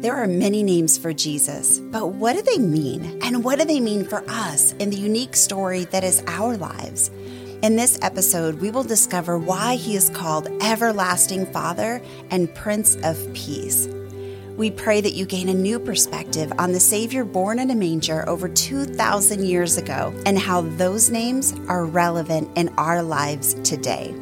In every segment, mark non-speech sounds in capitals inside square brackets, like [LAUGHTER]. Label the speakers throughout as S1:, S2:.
S1: There are many names for Jesus, but what do they mean? And what do they mean for us in the unique story that is our lives? In this episode, we will discover why he is called Everlasting Father and Prince of Peace. We pray that you gain a new perspective on the Savior born in a manger over 2,000 years ago and how those names are relevant in our lives today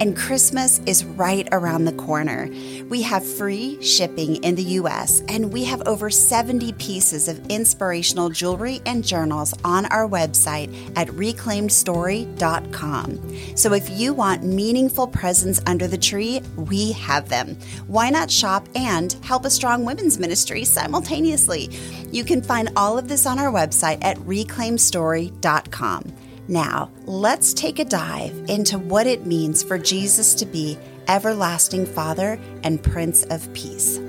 S1: and Christmas is right around the corner. We have free shipping in the US, and we have over 70 pieces of inspirational jewelry and journals on our website at reclaimedstory.com. So if you want meaningful presents under the tree, we have them. Why not shop and help a strong women's ministry simultaneously? You can find all of this on our website at reclaimedstory.com. Now, let's take a dive into what it means for Jesus to be everlasting Father and Prince of Peace.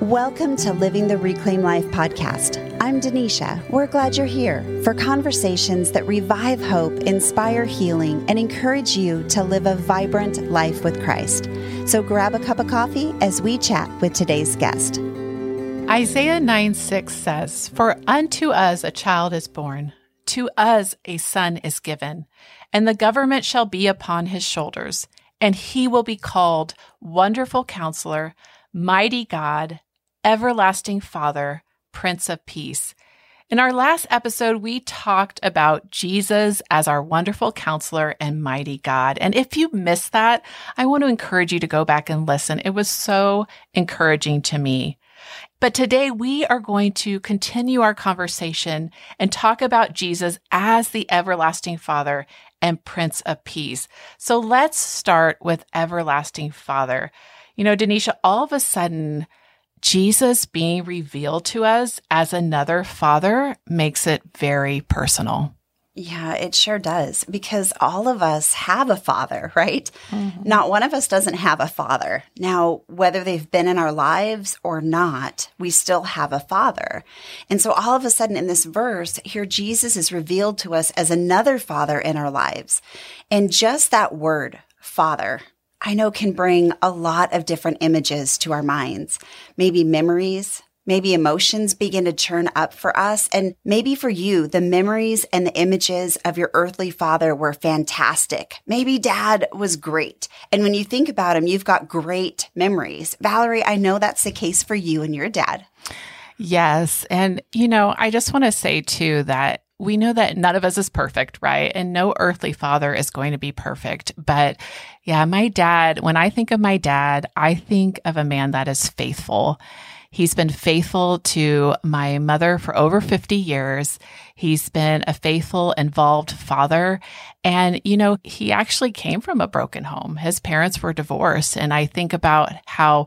S1: Welcome to Living the Reclaimed Life podcast. I'm Denisha. We're glad you're here for conversations that revive hope, inspire healing, and encourage you to live a vibrant life with Christ. So grab a cup of coffee as we chat with today's guest.
S2: Isaiah 9 6 says, For unto us a child is born to us a son is given, and the government shall be upon his shoulders, and he will be called Wonderful Counselor, Mighty God, Everlasting Father, Prince of Peace. In our last episode, we talked about Jesus as our wonderful counselor and mighty God. And if you missed that, I want to encourage you to go back and listen. It was so encouraging to me. But today we are going to continue our conversation and talk about Jesus as the everlasting Father and Prince of Peace. So let's start with everlasting Father. You know, Denisha, all of a sudden, Jesus being revealed to us as another father makes it very personal.
S1: Yeah, it sure does because all of us have a father, [LAUGHS] right? Mm-hmm. Not one of us doesn't have a father. Now, whether they've been in our lives or not, we still have a father. And so all of a sudden in this verse, here Jesus is revealed to us as another father in our lives. And just that word, father, I know can bring a lot of different images to our minds. Maybe memories, Maybe emotions begin to churn up for us. And maybe for you, the memories and the images of your earthly father were fantastic. Maybe dad was great. And when you think about him, you've got great memories. Valerie, I know that's the case for you and your dad.
S2: Yes. And, you know, I just want to say too that we know that none of us is perfect, right? And no earthly father is going to be perfect. But yeah, my dad, when I think of my dad, I think of a man that is faithful He's been faithful to my mother for over 50 years. He's been a faithful, involved father. And, you know, he actually came from a broken home. His parents were divorced. And I think about how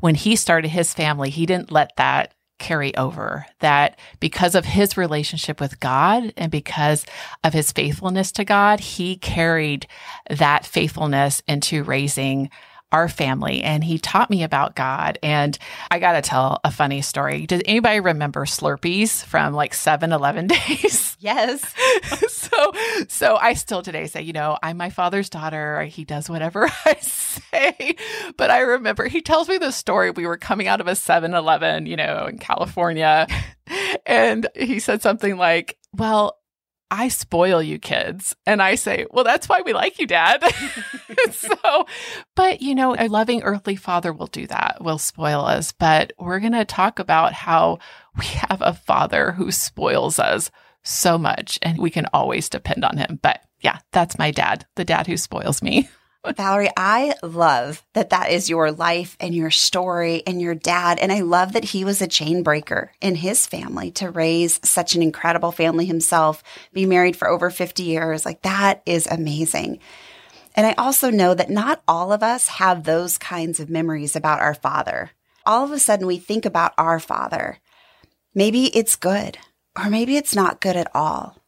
S2: when he started his family, he didn't let that carry over. That because of his relationship with God and because of his faithfulness to God, he carried that faithfulness into raising our family and he taught me about God. And I got to tell a funny story. Does anybody remember Slurpees from like 7 Eleven [LAUGHS] days?
S1: Yes. [LAUGHS]
S2: so, so I still today say, you know, I'm my father's daughter. He does whatever [LAUGHS] I say. But I remember he tells me this story. We were coming out of a 7 Eleven, you know, in California. And he said something like, well, I spoil you kids. And I say, well, that's why we like you, dad. [LAUGHS] so, but you know, a loving earthly father will do that, will spoil us. But we're going to talk about how we have a father who spoils us so much and we can always depend on him. But yeah, that's my dad, the dad who spoils me. [LAUGHS]
S1: Valerie, I love that that is your life and your story and your dad. And I love that he was a chain breaker in his family to raise such an incredible family himself, be married for over 50 years. Like that is amazing. And I also know that not all of us have those kinds of memories about our father. All of a sudden, we think about our father. Maybe it's good, or maybe it's not good at all.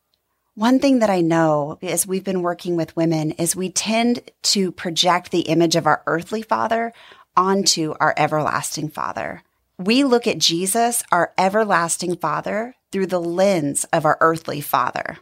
S1: One thing that I know as we've been working with women is we tend to project the image of our earthly father onto our everlasting father. We look at Jesus, our everlasting father, through the lens of our earthly father.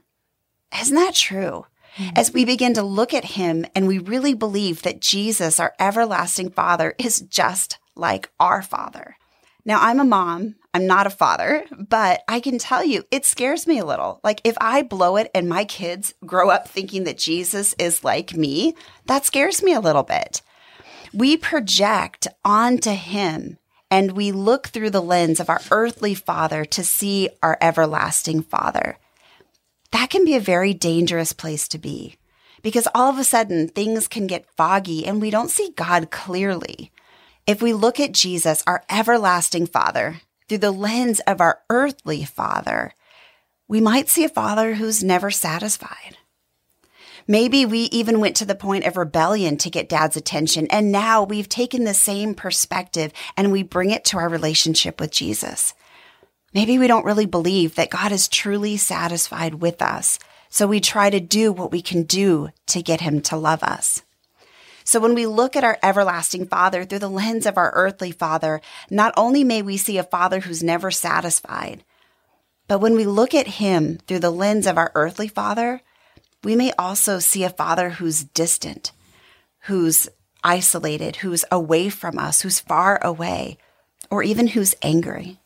S1: Isn't that true? Mm-hmm. As we begin to look at him and we really believe that Jesus, our everlasting father, is just like our father. Now, I'm a mom. I'm not a father, but I can tell you it scares me a little. Like, if I blow it and my kids grow up thinking that Jesus is like me, that scares me a little bit. We project onto him and we look through the lens of our earthly father to see our everlasting father. That can be a very dangerous place to be because all of a sudden things can get foggy and we don't see God clearly. If we look at Jesus, our everlasting Father, through the lens of our earthly Father, we might see a Father who's never satisfied. Maybe we even went to the point of rebellion to get dad's attention, and now we've taken the same perspective and we bring it to our relationship with Jesus. Maybe we don't really believe that God is truly satisfied with us, so we try to do what we can do to get him to love us. So when we look at our everlasting Father through the lens of our earthly Father, not only may we see a Father who's never satisfied, but when we look at Him through the lens of our earthly Father, we may also see a Father who's distant, who's isolated, who's away from us, who's far away, or even who's angry.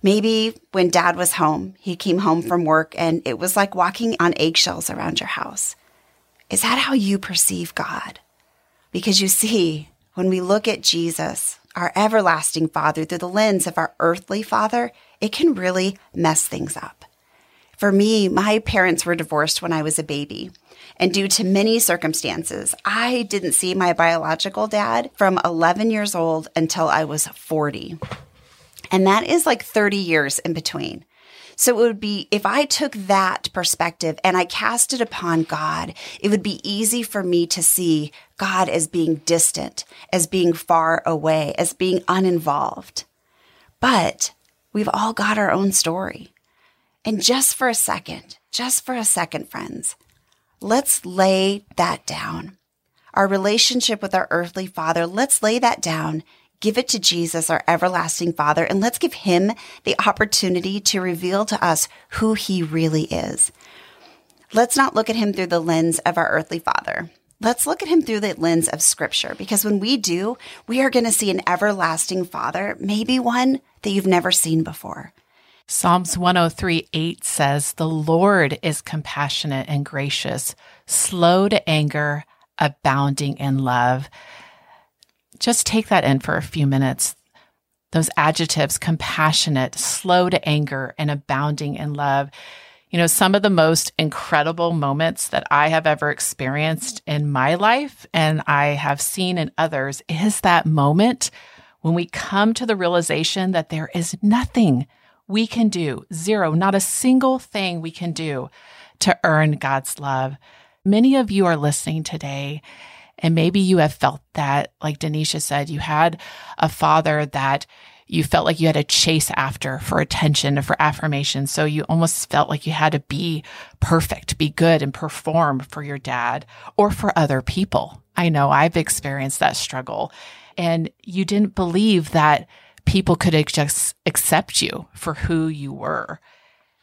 S1: Maybe when dad was home, he came home from work and it was like walking on eggshells around your house. Is that how you perceive God? Because you see, when we look at Jesus, our everlasting Father, through the lens of our earthly Father, it can really mess things up. For me, my parents were divorced when I was a baby. And due to many circumstances, I didn't see my biological dad from 11 years old until I was 40. And that is like 30 years in between. So it would be, if I took that perspective and I cast it upon God, it would be easy for me to see God as being distant, as being far away, as being uninvolved. But we've all got our own story. And just for a second, just for a second, friends, let's lay that down. Our relationship with our earthly father, let's lay that down give it to Jesus, our everlasting Father, and let's give him the opportunity to reveal to us who he really is. Let's not look at him through the lens of our earthly father. Let's look at him through the lens of scripture because when we do, we are going to see an everlasting father, maybe one that you've never seen before.
S2: Psalms 103 8 says, The Lord is compassionate and gracious, slow to anger, abounding in love just take that in for a few minutes. Those adjectives, compassionate, slow to anger, and abounding in love. You know, some of the most incredible moments that I have ever experienced in my life and I have seen in others is that moment when we come to the realization that there is nothing we can do, zero, not a single thing we can do to earn God's love. Many of you are listening today and maybe you have felt that, like Denisha said, you had a father that you felt like you had to chase after for attention, for affirmation. So you almost felt like you had to be perfect, be good and perform for your dad or for other people. I know I've experienced that struggle and you didn't believe that people could just accept you for who you were.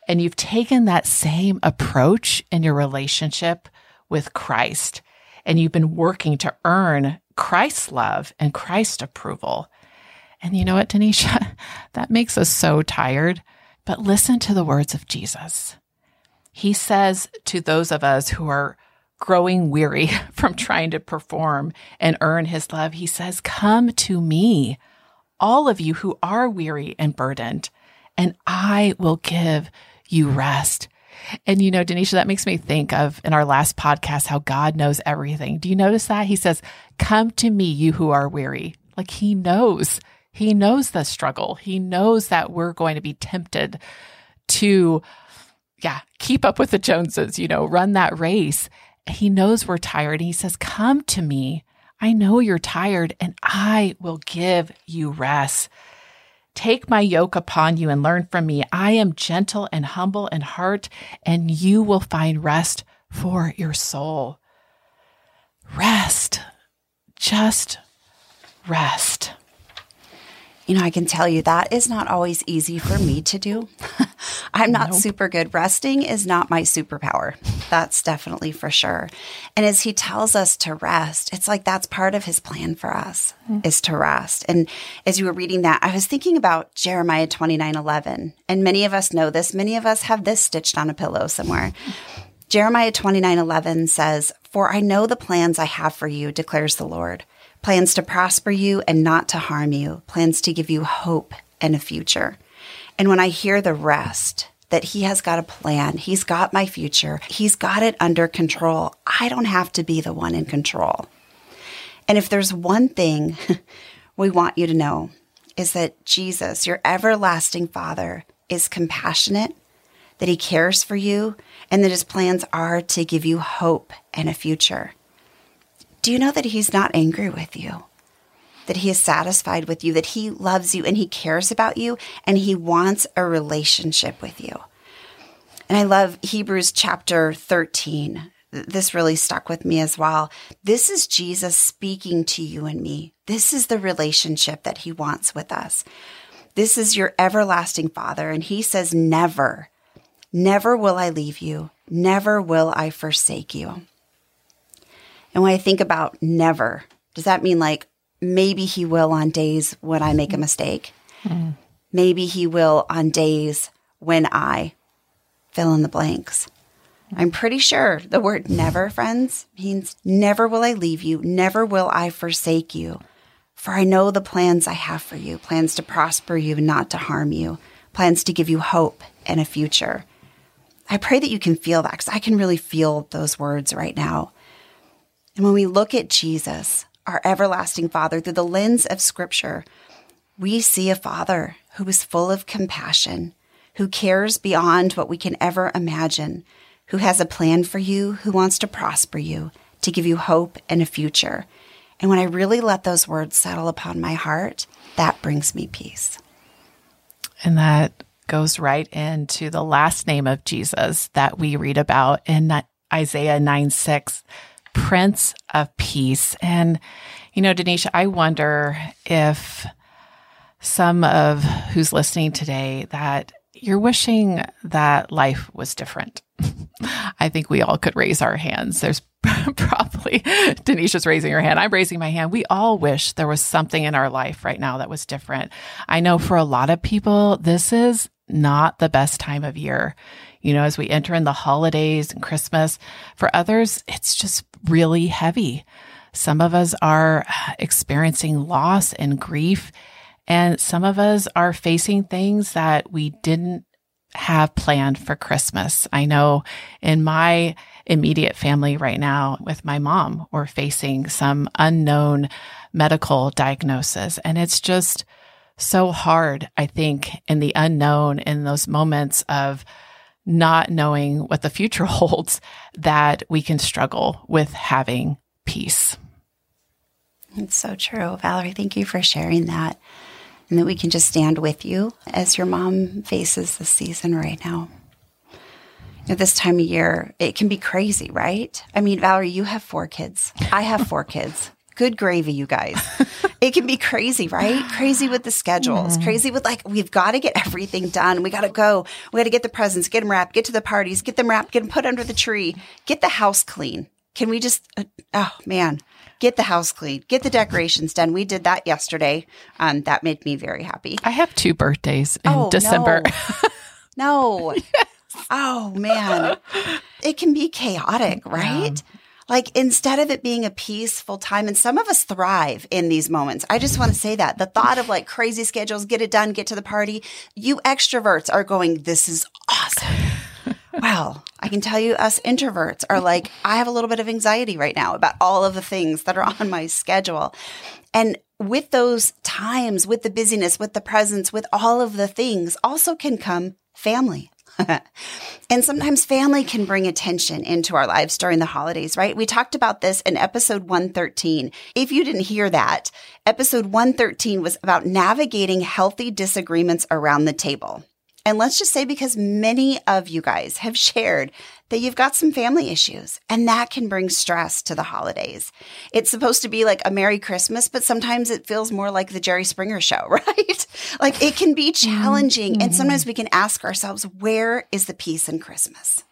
S2: And you've taken that same approach in your relationship with Christ and you've been working to earn Christ's love and Christ's approval. And you know what, Denisha? [LAUGHS] That makes us so tired. But listen to the words of Jesus. He says to those of us who are growing weary [LAUGHS] from trying to perform and earn his love, he says, Come to me, all of you who are weary and burdened, and I will give you rest. And you know, Denisha, that makes me think of in our last podcast how God knows everything. Do you notice that? He says, Come to me, you who are weary. Like he knows. He knows the struggle. He knows that we're going to be tempted to, yeah, keep up with the Joneses, you know, run that race. He knows we're tired. And he says, Come to me. I know you're tired, and I will give you rest. Take my yoke upon you and learn from me. I am gentle and humble in heart, and you will find rest for your soul. Rest. Just rest.
S1: You know, I can tell you that is not always easy for me to do. [LAUGHS] I'm not
S2: Nope.
S1: super good. Resting is not my superpower. That's definitely for sure. And as he tells us to rest, it's like that's part of his plan for us mm. is to rest. And as you were reading that, I was thinking about Jeremiah 29 11. And many of us know this. Many of us have this stitched on a pillow somewhere. Jeremiah 29 11 says, For I know the plans I have for you, declares the Lord plans to prosper you and not to harm you, plans to give you hope and a future. And when I hear the rest, that he has got a plan, he's got my future, he's got it under control, I don't have to be the one in control. And if there's one thing [LAUGHS] we want you to know, is that Jesus, your everlasting Father, is compassionate, that he cares for you, and that his plans are to give you hope and a future. Do you know that he's not angry with you? That he is satisfied with you, that he loves you and he cares about you and he wants a relationship with you. And I love Hebrews chapter 13. This really stuck with me as well. This is Jesus speaking to you and me. This is the relationship that he wants with us. This is your everlasting Father. And he says, Never, never will I leave you. Never will I forsake you. And when I think about never, does that mean like maybe he will on days when I make a mistake? Maybe he will on days when I fill in the blanks. I'm pretty sure the word never, friends, means never will I leave you, never will I forsake you. For I know the plans I have for you plans to prosper you and not to harm you, plans to give you hope and a future. I pray that you can feel that because I can really feel those words right now. And when we look at Jesus, our everlasting Father, through the lens of Scripture, we see a Father who is full of compassion, who cares beyond what we can ever imagine, who has a plan for you, who wants to prosper you, to give you hope and a future. And when I really let those words settle upon my heart, that brings me peace.
S2: And that goes right into the last name of Jesus that we read about in Isaiah 9 6, Prince of Peace. And, you know, Denisha, I wonder if some of who's listening today that you're wishing that life was different. [LAUGHS] I think we all could raise our hands. There's [LAUGHS] probably Denisha's raising her hand. I'm raising my hand. We all wish there was something in our life right now that was different. I know for a lot of people, this is not the best time of year. You know, as we enter in the holidays and Christmas, for others, it's just really heavy. Some of us are uh, experiencing loss and grief, and some of us are facing things that we didn't have planned for Christmas. I know in my immediate family right now with my mom, we're facing some unknown medical diagnosis. And it's just so hard, I think, in the unknown, in those moments of not knowing what the future [LAUGHS] holds, that we can struggle with having peace.
S1: It's so true. Valerie, thank you for sharing that. And that we can just stand with you as your mom faces the season right now. At this time of year, it can be crazy, right? I mean, Valerie, you have four kids. I have four kids. Good gravy, you guys. It can be crazy, right? Crazy with the schedules, crazy with like, we've got to get everything done. We got to go. We got to get the presents, get them wrapped, get to the parties, get them wrapped, get them put under the tree, get the house clean. Can we just, uh, oh man, get the house clean, get the decorations done. We did that yesterday. Um, that made me very happy.
S2: I have two birthdays in
S1: Oh,
S2: December.
S1: No. [LAUGHS] no. Oh man. It can be chaotic, right? Like instead of it being a peaceful time, and some of us thrive in these moments. I just want to say that the thought of like crazy schedules, get it done, get to the party. You extroverts are going, this is awesome. [LAUGHS] Well, I can tell you, us introverts are like, I have a little bit of anxiety right now about all of the things that are [LAUGHS] on my schedule. And with those times, with the busyness, with the presents, with all of the things, also can come family. And sometimes family can bring attention into our lives during the holidays, right? We talked about this in episode 113. If you didn't hear that, episode 113 was about navigating healthy disagreements around the table. And let's just say because many of you guys have shared that you've got some family issues and that can bring stress to the holidays. It's supposed to be like a Merry Christmas, but sometimes it feels more like the Jerry Springer show, [LAUGHS] right? like it can be challenging. Mm-hmm. And sometimes we can ask ourselves, where is the peace in Christmas?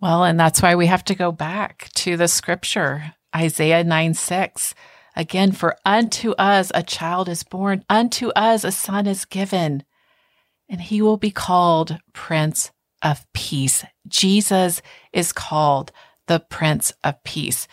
S2: Well, and that's why we have to go back to the scripture, Isaiah 9 6. Again, for unto us a child is born, unto us a son is given, and he will be called Prince of Peace. Jesus is called the Prince of Peace.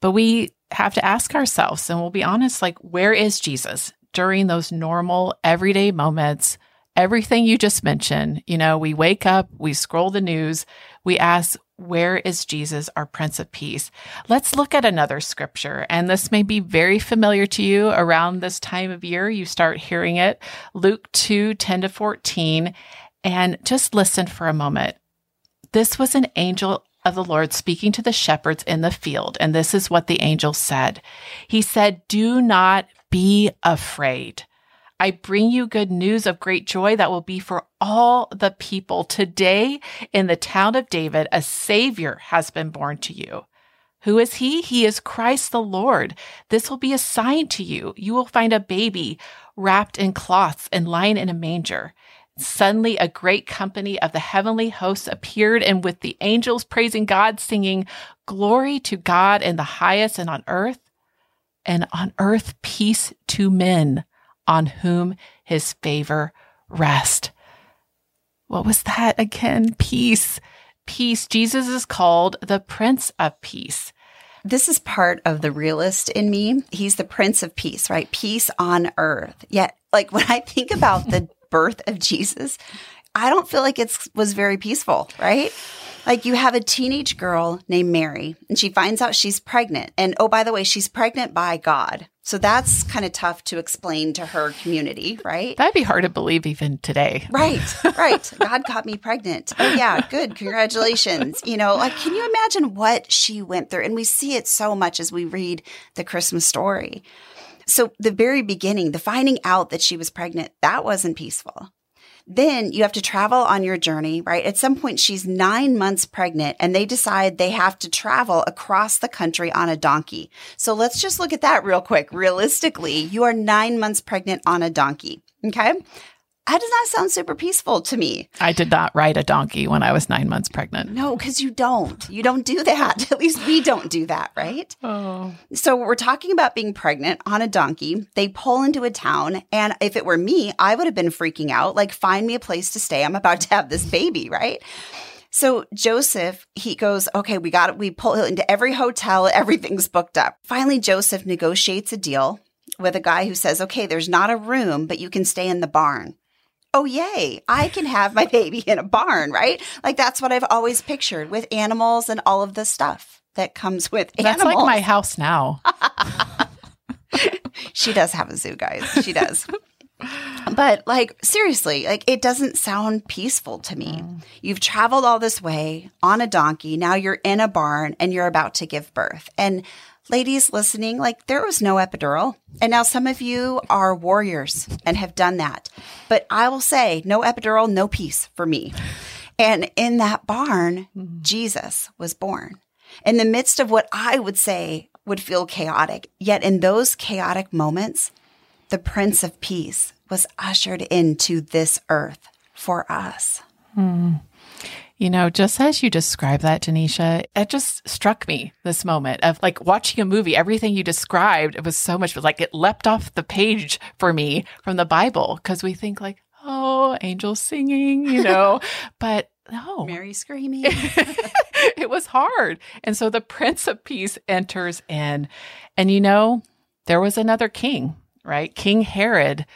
S2: But we have to ask ourselves, and we'll be honest, like, where is Jesus during those normal, everyday moments? Everything you just mentioned, you know, we wake up, we scroll the news, we ask, where is Jesus, our Prince of Peace? Let's look at another scripture. And this may be very familiar to you around this time of year. You start hearing it. Luke 2 10 to 14. And just listen for a moment. This was an angel of the Lord speaking to the shepherds in the field. And this is what the angel said. He said, Do not be afraid. I bring you good news of great joy that will be for all the people. Today in the town of David, a savior has been born to you. Who is he? He is Christ the Lord. This will be a sign to you. You will find a baby wrapped in cloths and lying in a manger. Suddenly, a great company of the heavenly hosts appeared, and with the angels praising God, singing, Glory to God in the highest, and on earth, and on earth, peace to men on whom his favor rest. What was that again? Peace. Peace. Jesus is called the Prince of Peace.
S1: This is part of the realist in me. He's the Prince of Peace, right? Peace on earth. Yet, like [LAUGHS] when I think about the birth of Jesus, I don't feel like it was very peaceful, right? Like you have a teenage girl named Mary and she finds out she's pregnant. And oh, by the way, she's pregnant by God. So that's kind of tough to explain to her community, right?
S2: That'd be hard to believe even today.
S1: Right, [LAUGHS] right. God got me pregnant. Oh, yeah, good. Congratulations. You know, like, can you imagine what she went through? And we see it so much as we read the Christmas story. So, the very beginning, the finding out that she was pregnant, that wasn't peaceful. Then you have to travel on your journey, right? At some point, she's nine months pregnant and they decide they have to travel across the country on a donkey. So let's just look at that real quick. Realistically, you are nine months pregnant on a donkey. Okay that does not sound super peaceful to me.
S2: I did not ride a donkey when I was nine months pregnant.
S1: No, because you don't. You don't do that. [LAUGHS] At least we don't do that, right? Oh. So we're talking about being pregnant on a donkey. They pull into a town. And if it were me, I would have been freaking out. Like, find me a place to stay. I'm about to have this baby, right? So Joseph, he goes, okay, we got it. We pull into every hotel. [LAUGHS] Everything's booked up. Finally, Joseph negotiates a deal with a guy who says, okay, there's not a room, but you can stay in the barn oh, yay, I can have my [LAUGHS] baby in a barn, right? Like that's what I've always pictured with animals and all of the stuff that comes with
S2: animals.
S1: That's
S2: like my house now. [LAUGHS]
S1: she does have a zoo, guys. She does. [LAUGHS] but like seriously, like it doesn't sound peaceful to me. Mm. You've traveled all this way on a donkey. Now you're in a barn and you're about to give birth. And ladies listening, like there was no epidural. And now some of you are warriors and have done that. But I will say, no epidural, no peace for me. And in that barn, mm-hmm. Jesus was born. In the midst of what I would say would feel chaotic. Yet in those chaotic moments, the Prince of Peace was ushered into this earth for us.
S2: Mm. You know, just as you described that, Denisha, it just struck me this moment of like watching a movie. Everything you described, it was so much like it leapt off the page for me from the Bible because we think like, oh, angels singing, you know, [LAUGHS] but no.
S1: Mary screaming. [LAUGHS]
S2: it was hard. And so the Prince of Peace enters in. And you know, there was another king, right? King Herod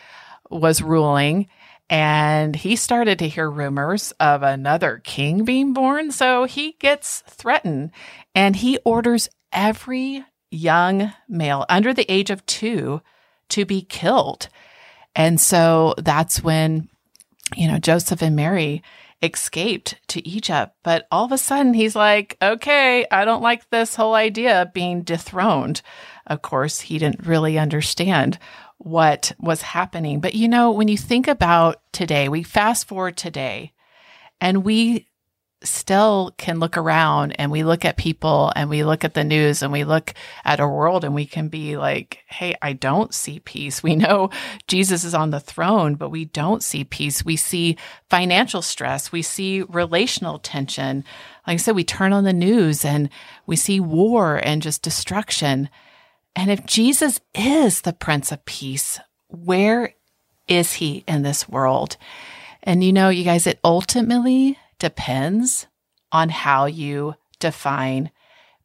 S2: was ruling and he started to hear rumors of another king being born. So he gets threatened and he orders every young male under the age of two to be killed. And so that's when, you know, Joseph and Mary escaped to Egypt. But all of a sudden, he's like, okay, I don't like this whole idea of being dethroned. Of course, he didn't really understand what was happening. But you know, when you think about today, we fast forward today and we still can look around and we look at people and we look at the news and we look at our world and we can be like, Hey, I don't see peace. We know Jesus is on the throne, but we don't see peace. We see financial stress. We see relational tension. Like I said, we turn on the news and we see war and just destruction. And if Jesus is the Prince of Peace, where is he in this world? And you know, you guys, it ultimately depends on how you define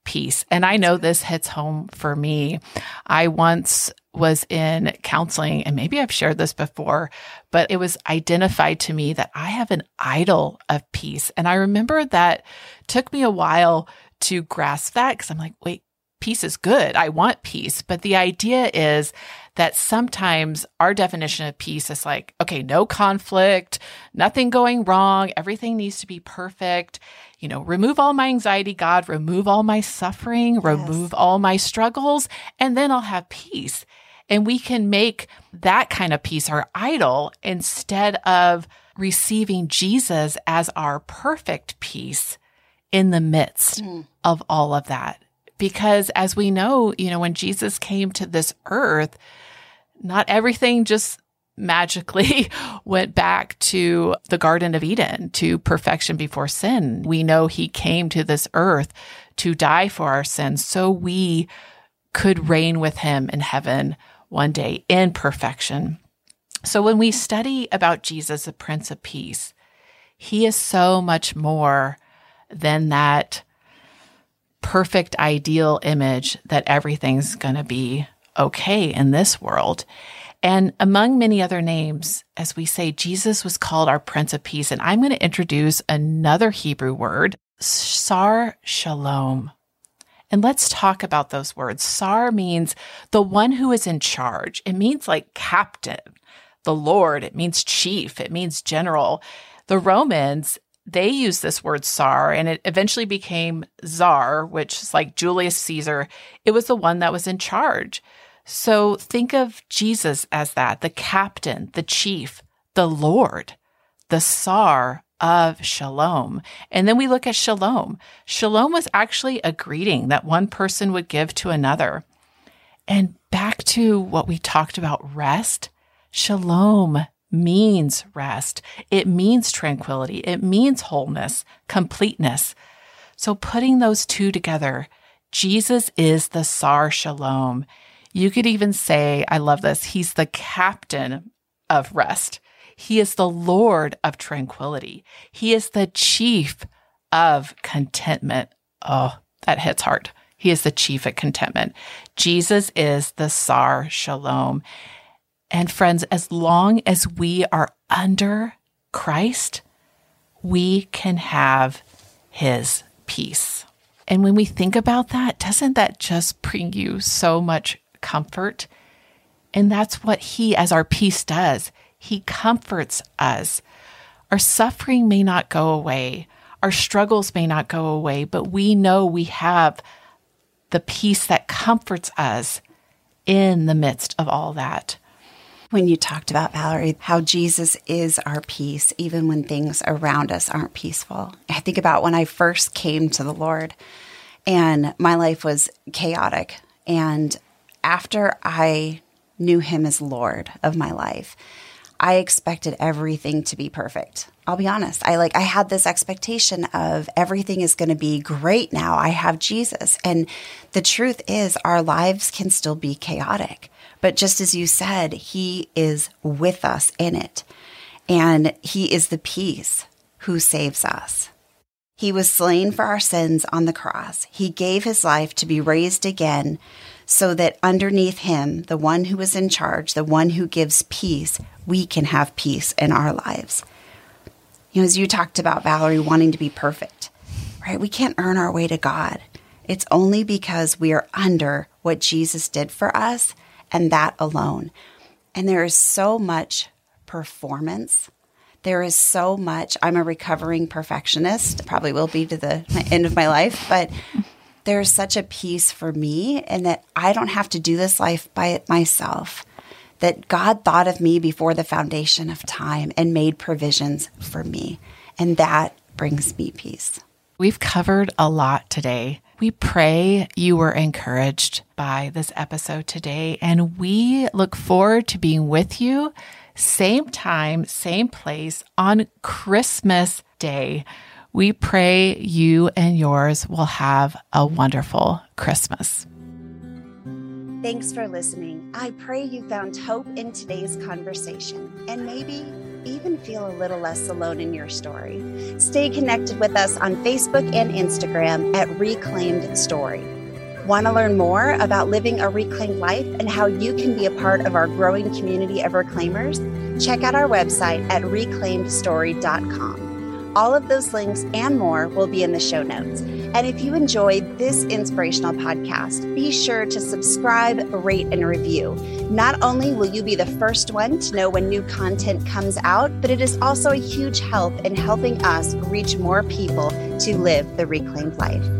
S2: peace. And I know this hits home for me. I once was in counseling, and maybe I've shared this before, but it was identified to me that I have an idol of peace. And I remember that took me a while to grasp that because I'm like, wait, peace is good. I want peace. But the idea is that sometimes our definition of peace is like, okay, no conflict, nothing going wrong, everything needs to be perfect. You know, remove all my anxiety, God, remove all my suffering, yes. remove all my struggles, and then I'll have peace. And we can make that kind of peace our idol instead of receiving Jesus as our perfect peace in the midst mm. of all of that. Because as we know, you know, when Jesus came to this earth, not everything just magically [LAUGHS] went back to the Garden of Eden, to perfection before sin. We know he came to this earth to die for our sins so we could reign with him in heaven one day in perfection. So when we study about Jesus, the Prince of Peace, he is so much more than that perfect ideal image that everything's going to be okay in this world. And among many other names, as we say, Jesus was called our Prince of Peace. And I'm going to introduce another Hebrew word, Sar Shalom. And let's talk about those words. Sar means the one who is in charge. It means like captain, the Lord. It means chief. It means general. The Romans they used this word czar and it eventually became czar, which is like Julius Caesar. It was the one that was in charge. So think of Jesus as that the captain, the chief, the Lord, the czar of shalom. And then we look at shalom. Shalom was actually a greeting that one person would give to another. And back to what we talked about rest, shalom means rest. It means tranquility. It means wholeness, completeness. So putting those two together, Jesus is the Sar Shalom. You could even say, I love this, he's the captain of rest. He is the Lord of tranquility. He is the chief of contentment. Oh, that hits hard. He is the chief of contentment. Jesus is the Sar Shalom. And friends, as long as we are under Christ, we can have his peace. And when we think about that, doesn't that just bring you so much comfort? And that's what he, as our peace, does. He comforts us. Our suffering may not go away, our struggles may not go away, but we know we have the peace that comforts us in the midst of all that
S1: when you talked about, Valerie, how Jesus is our peace, even when things around us aren't peaceful. I think about when I first came to the Lord and my life was chaotic. And after I knew Him as Lord of my life, I expected everything to be perfect. I'll be honest. I like I had this expectation of everything is going to be great now. I have Jesus. And the truth is our lives can still be chaotic. But just as you said, He is with us in it. And He is the peace who saves us. He was slain for our sins on the cross. He gave His life to be raised again so that underneath Him, the one who is in charge, the one who gives peace, we can have peace in our lives. You know, as you talked about Valerie wanting to be perfect, right? We can't earn our way to God. It's only because we are under what Jesus did for us and that alone. And there is so much performance. There is so much. I'm a recovering perfectionist, probably will be to the end of my life, but there's such a peace for me in that I don't have to do this life by myself. that God thought of me before the foundation of time and made provisions for me. And that brings me peace.
S2: We've covered a lot today. We pray you were encouraged by this episode today, and we look forward to being with you same time, same place on Christmas Day. We pray you and yours will have a wonderful Christmas.
S1: Thanks for listening. I pray you found hope in today's conversation and maybe even feel a little less alone in your story. Stay connected with us on Facebook and Instagram at Reclaimed Story. Want to learn more about living a reclaimed life and how you can be a part of our growing community of reclaimers? Check out our website at reclaimedstory.com. All of those links and more will be in the show notes. And if you enjoyed this inspirational podcast, be sure to subscribe, rate, and review. Not only will you be the first one to know when new content comes out, but it is also a huge help in helping us reach more people to live the reclaimed life.